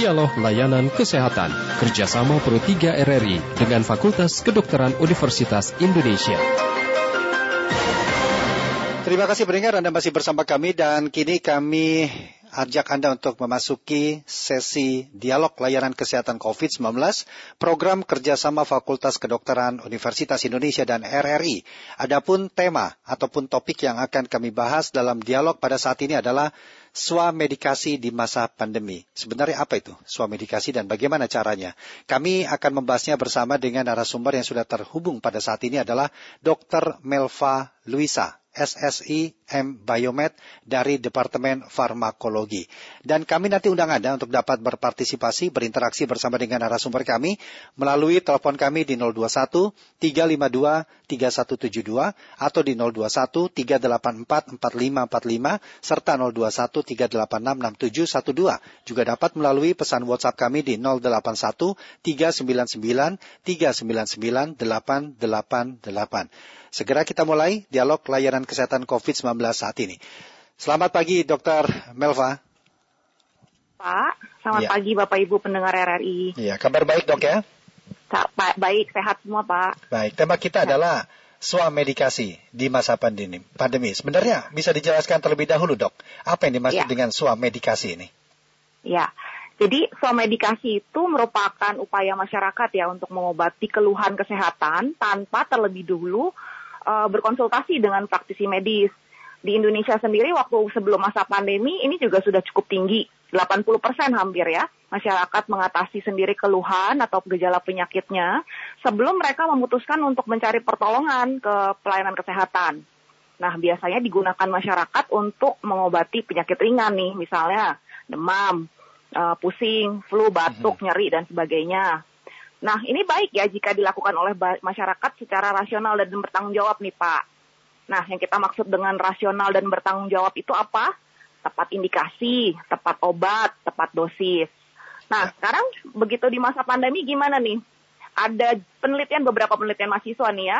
Dialog Layanan Kesehatan kerjasama Pro 3 RRI dengan Fakultas Kedokteran Universitas Indonesia. Terima kasih pendengar Anda masih bersama kami dan kini kami ajak Anda untuk memasuki sesi dialog layanan kesehatan COVID-19 program kerjasama Fakultas Kedokteran Universitas Indonesia dan RRI. Adapun tema ataupun topik yang akan kami bahas dalam dialog pada saat ini adalah swamedikasi di masa pandemi. Sebenarnya apa itu swamedikasi dan bagaimana caranya? Kami akan membahasnya bersama dengan narasumber yang sudah terhubung pada saat ini adalah Dr. Melva Luisa SSI M Biomed dari Departemen Farmakologi. Dan kami nanti undang Anda untuk dapat berpartisipasi, berinteraksi bersama dengan narasumber kami melalui telepon kami di 021 352 3172 atau di 021 384 4545 serta 021 386 6712. Juga dapat melalui pesan WhatsApp kami di 081 399 399 888. Segera kita mulai dialog layanan kesehatan COVID-19 saat ini. Selamat pagi, Dokter Melva. Pak, selamat ya. pagi Bapak Ibu pendengar RRI. Iya, kabar baik dok ya? Pak, baik, sehat semua Pak. Baik, tema kita ya. adalah swamedikasi di masa pandemi. Pandemi. Sebenarnya bisa dijelaskan terlebih dahulu dok, apa yang dimaksud ya. dengan swamedikasi ini? Ya, jadi swamedikasi itu merupakan upaya masyarakat ya untuk mengobati keluhan kesehatan tanpa terlebih dulu uh, berkonsultasi dengan praktisi medis. Di Indonesia sendiri waktu sebelum masa pandemi ini juga sudah cukup tinggi, 80% hampir ya. Masyarakat mengatasi sendiri keluhan atau gejala penyakitnya sebelum mereka memutuskan untuk mencari pertolongan ke pelayanan kesehatan. Nah, biasanya digunakan masyarakat untuk mengobati penyakit ringan nih, misalnya demam, uh, pusing, flu, batuk, -hmm. nyeri, dan sebagainya. Nah, ini baik ya jika dilakukan oleh masyarakat secara rasional dan bertanggung jawab nih Pak. Nah, yang kita maksud dengan rasional dan bertanggung jawab itu apa? Tepat indikasi, tepat obat, tepat dosis. Nah, sekarang begitu di masa pandemi gimana nih? Ada penelitian, beberapa penelitian mahasiswa nih ya,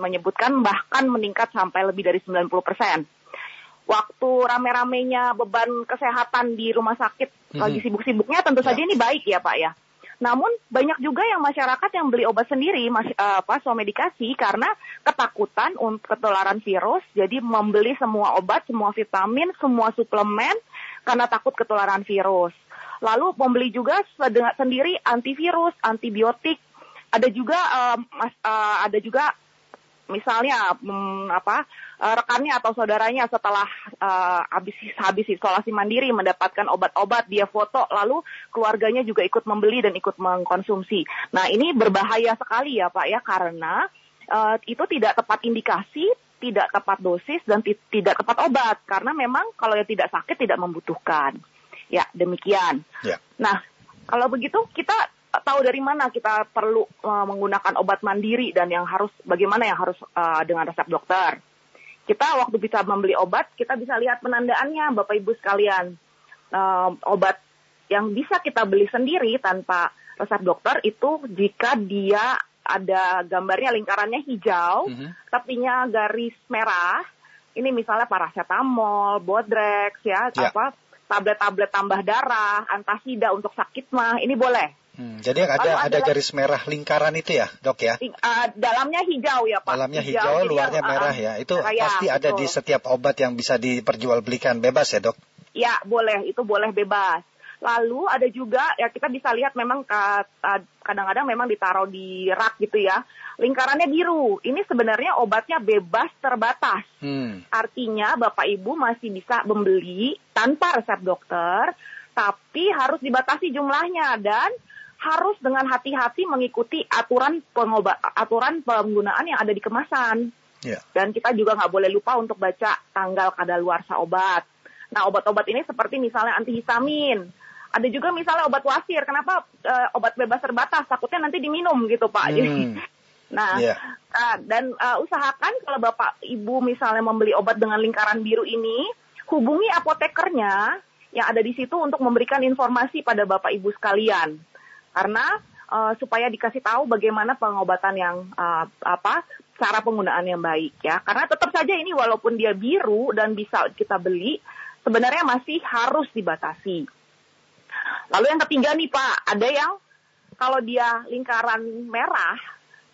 menyebutkan bahkan meningkat sampai lebih dari 90 persen. Waktu rame-ramenya beban kesehatan di rumah sakit mm -hmm. lagi sibuk-sibuknya, tentu ya. saja ini baik ya Pak ya namun banyak juga yang masyarakat yang beli obat sendiri, mas, uh, apa, medikasi karena ketakutan untuk ketularan virus, jadi membeli semua obat, semua vitamin, semua suplemen karena takut ketularan virus. Lalu membeli juga sendiri antivirus, antibiotik, ada juga uh, mas, uh, ada juga misalnya um, apa uh, rekannya atau saudaranya setelah uh, habis habis isolasi mandiri mendapatkan obat-obat dia foto lalu keluarganya juga ikut membeli dan ikut mengkonsumsi. Nah, ini berbahaya sekali ya, Pak ya karena uh, itu tidak tepat indikasi, tidak tepat dosis dan tidak tepat obat karena memang kalau yang tidak sakit tidak membutuhkan. Ya, demikian. Ya. Nah, kalau begitu kita tahu dari mana kita perlu uh, menggunakan obat mandiri dan yang harus bagaimana yang harus uh, dengan resep dokter. Kita waktu bisa membeli obat, kita bisa lihat penandaannya, Bapak Ibu sekalian. Uh, obat yang bisa kita beli sendiri tanpa resep dokter itu jika dia ada gambarnya lingkarannya hijau, mm -hmm. tapinya garis merah. Ini misalnya paracetamol, Bodrex ya, yeah. apa tablet-tablet tambah darah, antasida untuk sakit mah, ini boleh. Hmm, jadi ada ada garis merah lingkaran itu ya, dok ya? Uh, dalamnya hijau ya pak. Dalamnya hijau, hijau luarnya uh, merah ya. Itu kaya, pasti ada betul. di setiap obat yang bisa diperjualbelikan bebas ya dok? Ya boleh, itu boleh bebas. Lalu ada juga ya kita bisa lihat memang kadang-kadang memang ditaruh di rak gitu ya. Lingkarannya biru. Ini sebenarnya obatnya bebas terbatas. Hmm. Artinya Bapak Ibu masih bisa membeli tanpa resep dokter, tapi harus dibatasi jumlahnya dan harus dengan hati-hati mengikuti aturan pengobat aturan penggunaan yang ada di kemasan. Yeah. Dan kita juga nggak boleh lupa untuk baca tanggal kadaluarsa obat. Nah, obat-obat ini seperti misalnya antihistamin. Ada juga misalnya obat wasir. Kenapa uh, obat bebas terbatas? Takutnya nanti diminum gitu, Pak. Hmm. nah, yeah. uh, dan uh, usahakan kalau Bapak Ibu misalnya membeli obat dengan lingkaran biru ini, hubungi apotekernya yang ada di situ untuk memberikan informasi pada Bapak Ibu sekalian karena uh, supaya dikasih tahu bagaimana pengobatan yang uh, apa cara penggunaan yang baik ya karena tetap saja ini walaupun dia biru dan bisa kita beli sebenarnya masih harus dibatasi Lalu yang ketiga nih Pak, ada yang kalau dia lingkaran merah,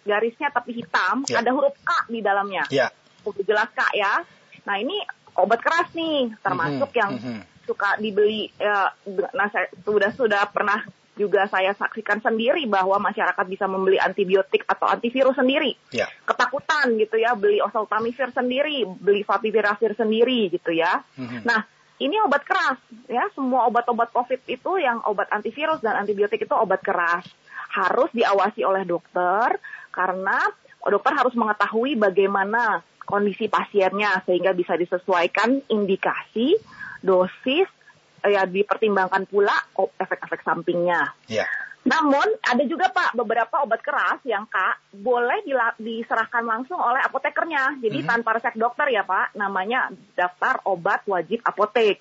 garisnya tapi hitam, Ya. ada huruf K di dalamnya. Ya. Udah jelas Kak ya. Nah ini obat keras nih, termasuk Mhm, yang mhm. suka dibeli. Ya, nah saya sudah sudah pernah juga saya saksikan sendiri bahwa masyarakat bisa membeli antibiotik atau antivirus sendiri. Ya. Ketakutan gitu ya, beli oseltamivir sendiri, beli favipiravir sendiri gitu ya. Mhm. Nah, ini obat keras ya. Semua obat-obat COVID itu yang obat antivirus dan antibiotik itu obat keras. Harus diawasi oleh dokter karena dokter harus mengetahui bagaimana kondisi pasiennya sehingga bisa disesuaikan indikasi, dosis, ya dipertimbangkan pula efek-efek sampingnya. Ya. Namun ada juga Pak beberapa obat keras yang Kak boleh diserahkan langsung oleh apotekernya. Jadi Mhm. tanpa resep dokter ya Pak, namanya daftar obat wajib apotek.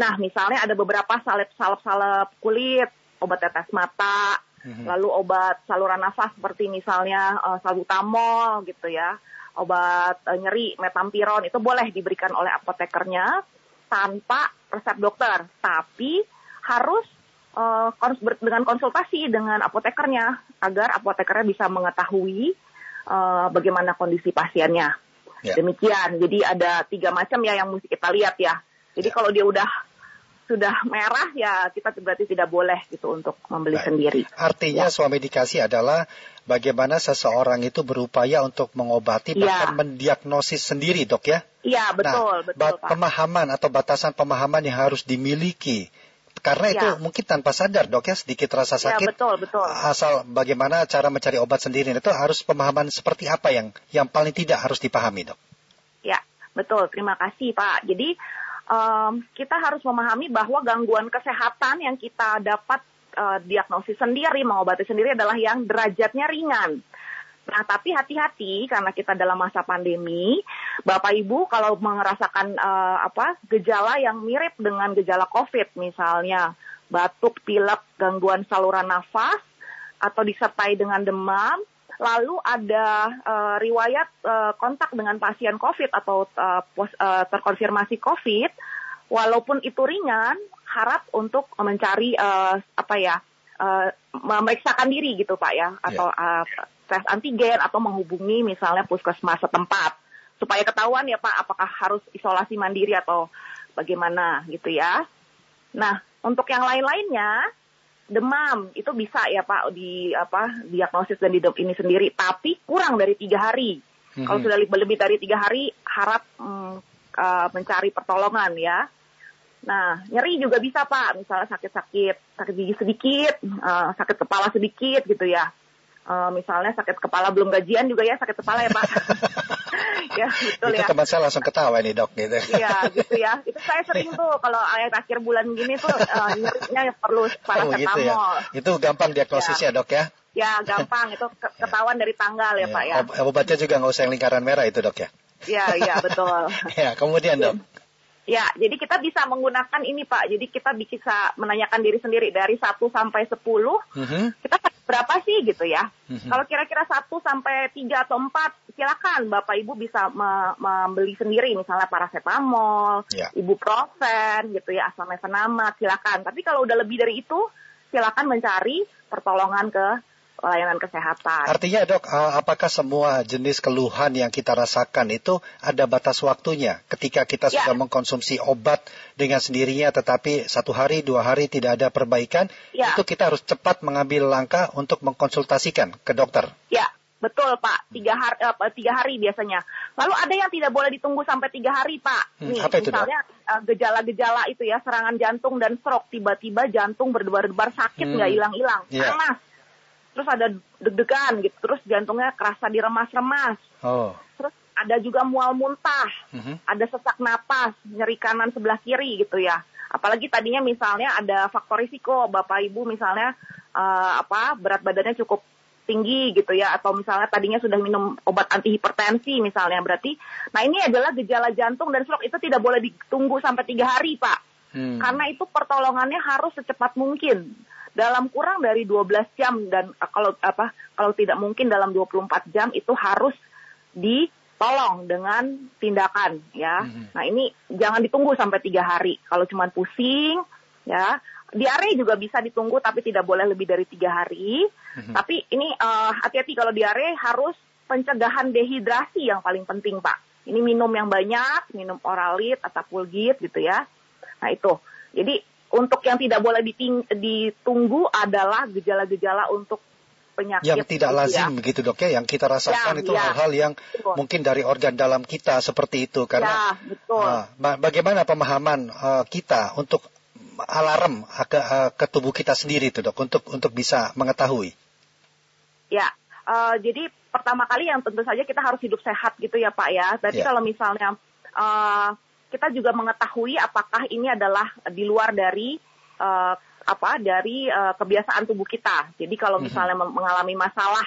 Nah misalnya ada beberapa salep-salep-salep kulit, obat tetes mata, Mhm. lalu obat saluran nafas seperti misalnya eh, salbutamol gitu ya, obat eh, nyeri metampiron itu boleh diberikan oleh apotekernya tanpa resep dokter, tapi harus kons- ber- dengan konsultasi dengan apotekernya agar apotekernya bisa mengetahui eh, bagaimana kondisi pasiennya. Ya. Demikian. Jadi ada tiga macam ya yang mesti kita lihat ya. Jadi Ya. kalau dia udah sudah merah ya kita berarti tidak boleh gitu untuk membeli Baik. sendiri. Artinya swamedikasi adalah bagaimana seseorang itu berupaya untuk mengobati Ya. bahkan mendiagnosis sendiri, Dok ya. Iya betul nah, betul Pak. pemahaman atau batasan pemahaman yang harus dimiliki. Karena itu Ya. mungkin tanpa sadar, Dok ya, sedikit rasa Iya sakit. betul betul. Asal bagaimana cara mencari obat sendiri itu harus pemahaman seperti apa yang yang paling tidak harus dipahami, Dok. Ya, betul. Terima kasih, Pak. Jadi em, kita harus memahami bahwa gangguan kesehatan yang kita dapat eh, diagnosis sendiri, mengobati sendiri adalah yang derajatnya ringan. Nah, tapi hati-hati karena kita dalam masa pandemi, Bapak Ibu kalau merasakan eh, apa gejala yang mirip dengan gejala COVID, misalnya batuk, pilek, gangguan saluran nafas, atau disertai dengan demam, lalu ada eh, riwayat eh, kontak dengan pasien COVID atau eh, pos- eh, terkonfirmasi COVID, walaupun itu ringan, harap untuk mencari eh, apa ya, eh, memeriksakan diri gitu Pak ya, atau eh, tes antigen atau menghubungi misalnya puskesmas setempat. Supaya ketahuan ya Pak apakah harus isolasi mandiri atau bagaimana gitu ya. Nah, untuk yang lain-lainnya demam itu bisa ya Pak di apa diagnosis dan di ini sendiri, tapi kurang dari tiga hari. Kalau Mhm. sudah lebih, dari tiga hari, harap mm, eh, mencari pertolongan ya. Nah, nyeri juga bisa Pak, misalnya sakit-sakit, sakit gigi sedikit, eh, sakit kepala sedikit gitu ya. Eh, misalnya sakit kepala belum gajian juga ya sakit kepala ya Pak. ya betul itu ya. teman saya langsung ketawa nih, Dok gitu. Iya gitu ya. Itu saya sering tuh kalau ayat akhir bulan gini tuh eh, nyerinya perlu Oh, gitu paracetamol. ya. Itu gampang diagnosisnya, Dok ya. Ya gampang itu ke- ketahuan dari tanggal ya Pak ya. Ob- Obatnya juga nggak usah yang lingkaran merah itu, Dok ya. Iya iya betul. Ya, kemudian, Dok. Ya, jadi kita bisa menggunakan ini Pak. Jadi kita bisa menanyakan diri sendiri dari 1 sampai 10, Mhm. kita sakit berapa sih gitu ya. Mhm. Kalau kira-kira 1 sampai 3 atau 4, silakan Bapak Ibu bisa me- membeli sendiri misalnya paracetamol, Ya. ibuprofen gitu ya, asam-efenamat, silakan. Tapi kalau udah lebih dari itu, silakan mencari pertolongan ke layanan kesehatan. Artinya dok, eh, apakah semua jenis keluhan yang kita rasakan itu ada batas waktunya? Ketika kita Ya. sudah mengkonsumsi obat dengan sendirinya, tetapi satu hari, dua hari tidak ada perbaikan, Ya. itu kita harus cepat mengambil langkah untuk mengkonsultasikan ke dokter. Ya, betul Pak. Tiga hari, eh, tiga hari biasanya. Lalu ada yang tidak boleh ditunggu sampai tiga hari Pak. Hmm, Nih, apa itu, misalnya eh, gejala-gejala itu ya, serangan jantung dan stroke. Tiba-tiba jantung berdebar-debar sakit Hmm. nggak hilang-hilang, Iya. panas. Terus ada deg-degan gitu. Terus jantungnya kerasa diremas-remas. Oh. Terus ada juga mual muntah. Mhm. Ada sesak napas, nyeri kanan sebelah kiri gitu ya. Apalagi tadinya misalnya ada faktor risiko, Bapak Ibu misalnya eh, apa berat badannya cukup tinggi gitu ya atau misalnya tadinya sudah minum obat anti hipertensi misalnya berarti nah ini adalah gejala jantung dan stroke itu tidak boleh ditunggu sampai tiga hari pak Hmm. karena itu pertolongannya harus secepat mungkin dalam kurang dari 12 jam dan eh, kalau apa kalau tidak mungkin dalam 24 jam itu harus ditolong dengan tindakan ya. Mhm. Nah ini jangan ditunggu sampai tiga hari. Kalau cuma pusing ya Diare juga bisa ditunggu tapi tidak boleh lebih dari tiga hari. Mm-hmm. Tapi ini uh, hati-hati kalau diare harus pencegahan dehidrasi yang paling penting Pak. Ini minum yang banyak, minum oralit atau pulgit gitu ya. Nah itu. Jadi untuk yang tidak boleh diting- ditunggu adalah gejala-gejala untuk penyakit yang tidak gitu lazim ya. begitu dok ya yang kita rasakan ya, itu ya. hal-hal ya. yang betul. mungkin dari organ dalam kita seperti itu karena ya, betul. Uh, bagaimana pemahaman uh, kita untuk alarm ke, uh, ke tubuh kita sendiri itu dok untuk untuk bisa mengetahui ya uh, jadi pertama kali yang tentu saja kita harus hidup sehat gitu ya pak ya tapi ya. kalau misalnya uh, kita juga mengetahui apakah ini adalah di luar dari uh, apa dari uh, kebiasaan tubuh kita. Jadi kalau mhm. misalnya mm -hmm. mengalami masalah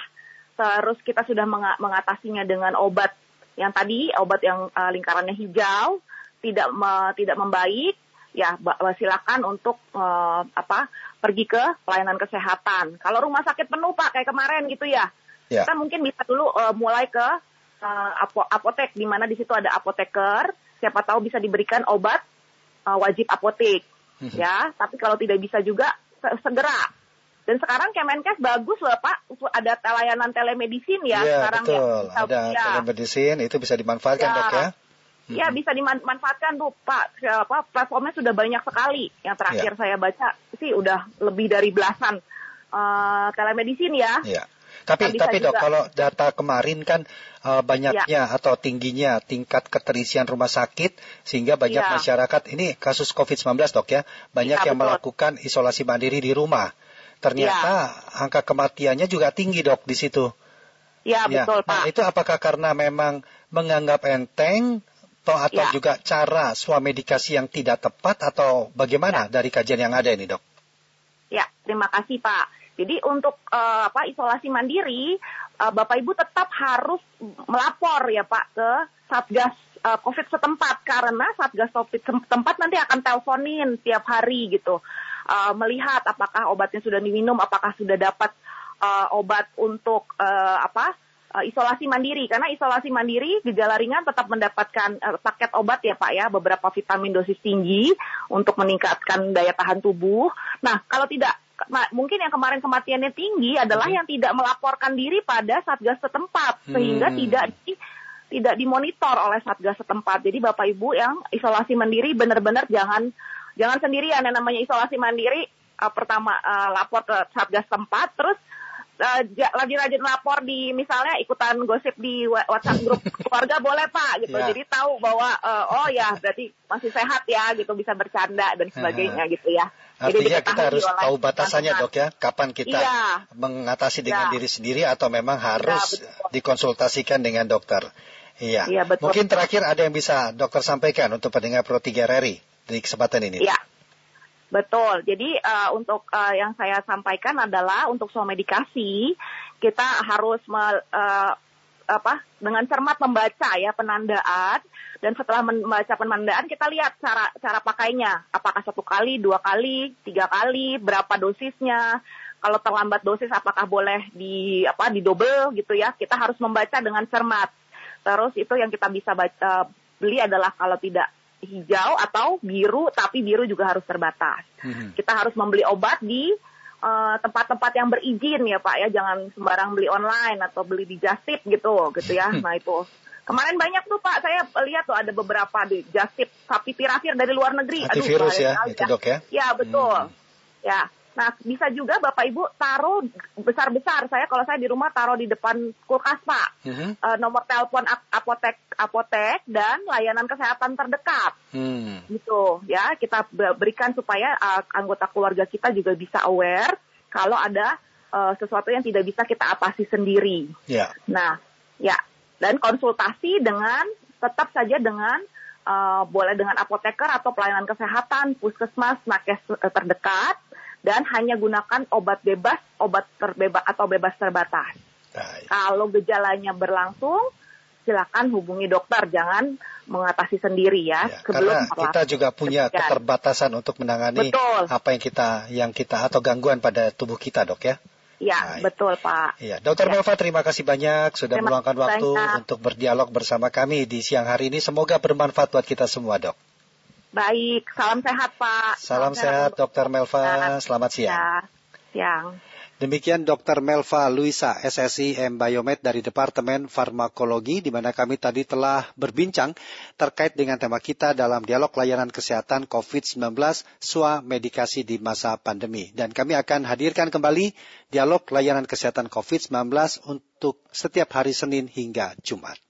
terus kita sudah mengatasinya dengan obat yang tadi obat yang uh, lingkarannya hijau tidak me, tidak membaik ya silakan untuk uh, apa pergi ke pelayanan kesehatan. Kalau rumah sakit penuh Pak kayak kemarin gitu ya. Yeah. Kita mungkin bisa dulu uh, mulai ke uh, apotek di mana di situ ada apoteker, siapa tahu bisa diberikan obat uh, wajib apotek hmm. ya. Tapi kalau tidak bisa juga segera. Dan sekarang Kemenkes bagus loh Pak, ada layanan telemedicine ya, ya sekarang betul. ya. Bisa, ada ya. telemedicine itu bisa dimanfaatkan ya. dok ya. Ya bisa dimanfaatkan tuh Pak. Apa platformnya sudah banyak sekali. Yang terakhir ya. saya baca sih udah lebih dari belasan uh, telemedicine ya. ya. Tapi tapi dok juga. kalau data kemarin kan uh, banyaknya ya. atau tingginya tingkat keterisian rumah sakit sehingga banyak ya. masyarakat ini kasus COVID-19 dok ya banyak ya, yang betul. melakukan isolasi mandiri di rumah. Ternyata ya. angka kematiannya juga tinggi dok di situ. Ya, ya betul nah, Pak. itu apakah karena memang menganggap enteng atau atau ya. juga cara swamedikasi yang tidak tepat atau bagaimana ya. dari kajian yang ada ini dok? Ya, terima kasih Pak. Jadi untuk uh, apa isolasi mandiri, uh, Bapak Ibu tetap harus melapor ya Pak ke Satgas uh, COVID setempat karena Satgas COVID setempat nanti akan teleponin tiap hari gitu, uh, melihat apakah obatnya sudah diminum, apakah sudah dapat uh, obat untuk uh, apa isolasi mandiri karena isolasi mandiri gejala ringan tetap mendapatkan uh, paket obat ya Pak ya beberapa vitamin dosis tinggi untuk meningkatkan daya tahan tubuh. Nah kalau tidak mungkin yang kemarin kematiannya tinggi adalah hmm. yang tidak melaporkan diri pada satgas setempat sehingga hmm. tidak di, tidak dimonitor oleh satgas setempat. Jadi Bapak Ibu yang isolasi mandiri benar-benar jangan jangan sendirian yang namanya isolasi mandiri uh, pertama uh, lapor ke satgas setempat terus uh, lagi rajin lapor di misalnya ikutan gosip di WhatsApp grup keluarga boleh Pak gitu. Yeah. Jadi tahu bahwa uh, oh ya berarti masih sehat ya gitu bisa bercanda dan sebagainya gitu ya. Artinya kita harus tahu batasannya dok ya, kapan kita iya. mengatasi dengan ya. diri sendiri atau memang harus ya, dikonsultasikan dengan dokter. Iya. Ya, betul. Mungkin terakhir ada yang bisa dokter sampaikan untuk pendengar Pro 3 RRI di kesempatan ini. Iya. Betul. Jadi uh, untuk uh, yang saya sampaikan adalah untuk soal medikasi kita harus me, uh, apa dengan cermat membaca ya penandaan. Dan setelah membaca penandaan kita lihat cara cara pakainya. Apakah satu kali dua kali tiga kali berapa dosisnya. Kalau terlambat dosis apakah boleh di apa di double gitu ya. Kita harus membaca dengan cermat. Terus itu yang kita bisa baca, beli adalah kalau tidak hijau atau biru, tapi biru juga harus terbatas. Hmm. Kita harus membeli obat di tempat-tempat uh, yang berizin ya Pak ya, jangan sembarang beli online atau beli di Justip gitu, gitu ya. Nah itu kemarin banyak tuh Pak, saya lihat tuh ada beberapa di Justip sapi tirafir dari luar negeri. Antivirus Aduh, ya, itu dok ya? Ya betul. Hmm. Ya, Nah, bisa juga Bapak Ibu taruh besar-besar. Saya kalau saya di rumah taruh di depan kulkas Pak. Mm -hmm. uh, nomor telepon apotek apotek dan layanan kesehatan terdekat. Mm. Gitu ya. Kita berikan supaya uh, anggota keluarga kita juga bisa aware kalau ada uh, sesuatu yang tidak bisa kita atasi sendiri. Yeah. Nah, ya. Dan konsultasi dengan tetap saja dengan uh, boleh dengan apoteker atau pelayanan kesehatan, puskesmas, nakes terdekat dan hanya gunakan obat bebas, obat terbebas atau bebas terbatas. Kalau gejalanya berlangsung, silakan hubungi dokter, jangan mengatasi sendiri ya. ya sebelum karena kita juga punya keterbatasan untuk menangani betul. apa yang kita yang kita atau gangguan pada tubuh kita, dok ya. Ya, betul Pak. Ya, Dokter ya. Melva terima kasih banyak sudah terima meluangkan waktu untuk berdialog bersama kami di siang hari ini. Semoga bermanfaat buat kita semua, Dok. Baik, salam sehat Pak. Salam sehat Dr. Melva, selamat siang. Ya, siang. Demikian Dr. Melva Luisa, SSI M Biomed dari Departemen Farmakologi, di mana kami tadi telah berbincang terkait dengan tema kita dalam dialog layanan kesehatan COVID-19 SWA Medikasi di masa pandemi. Dan kami akan hadirkan kembali dialog layanan kesehatan COVID-19 untuk setiap hari Senin hingga Jumat.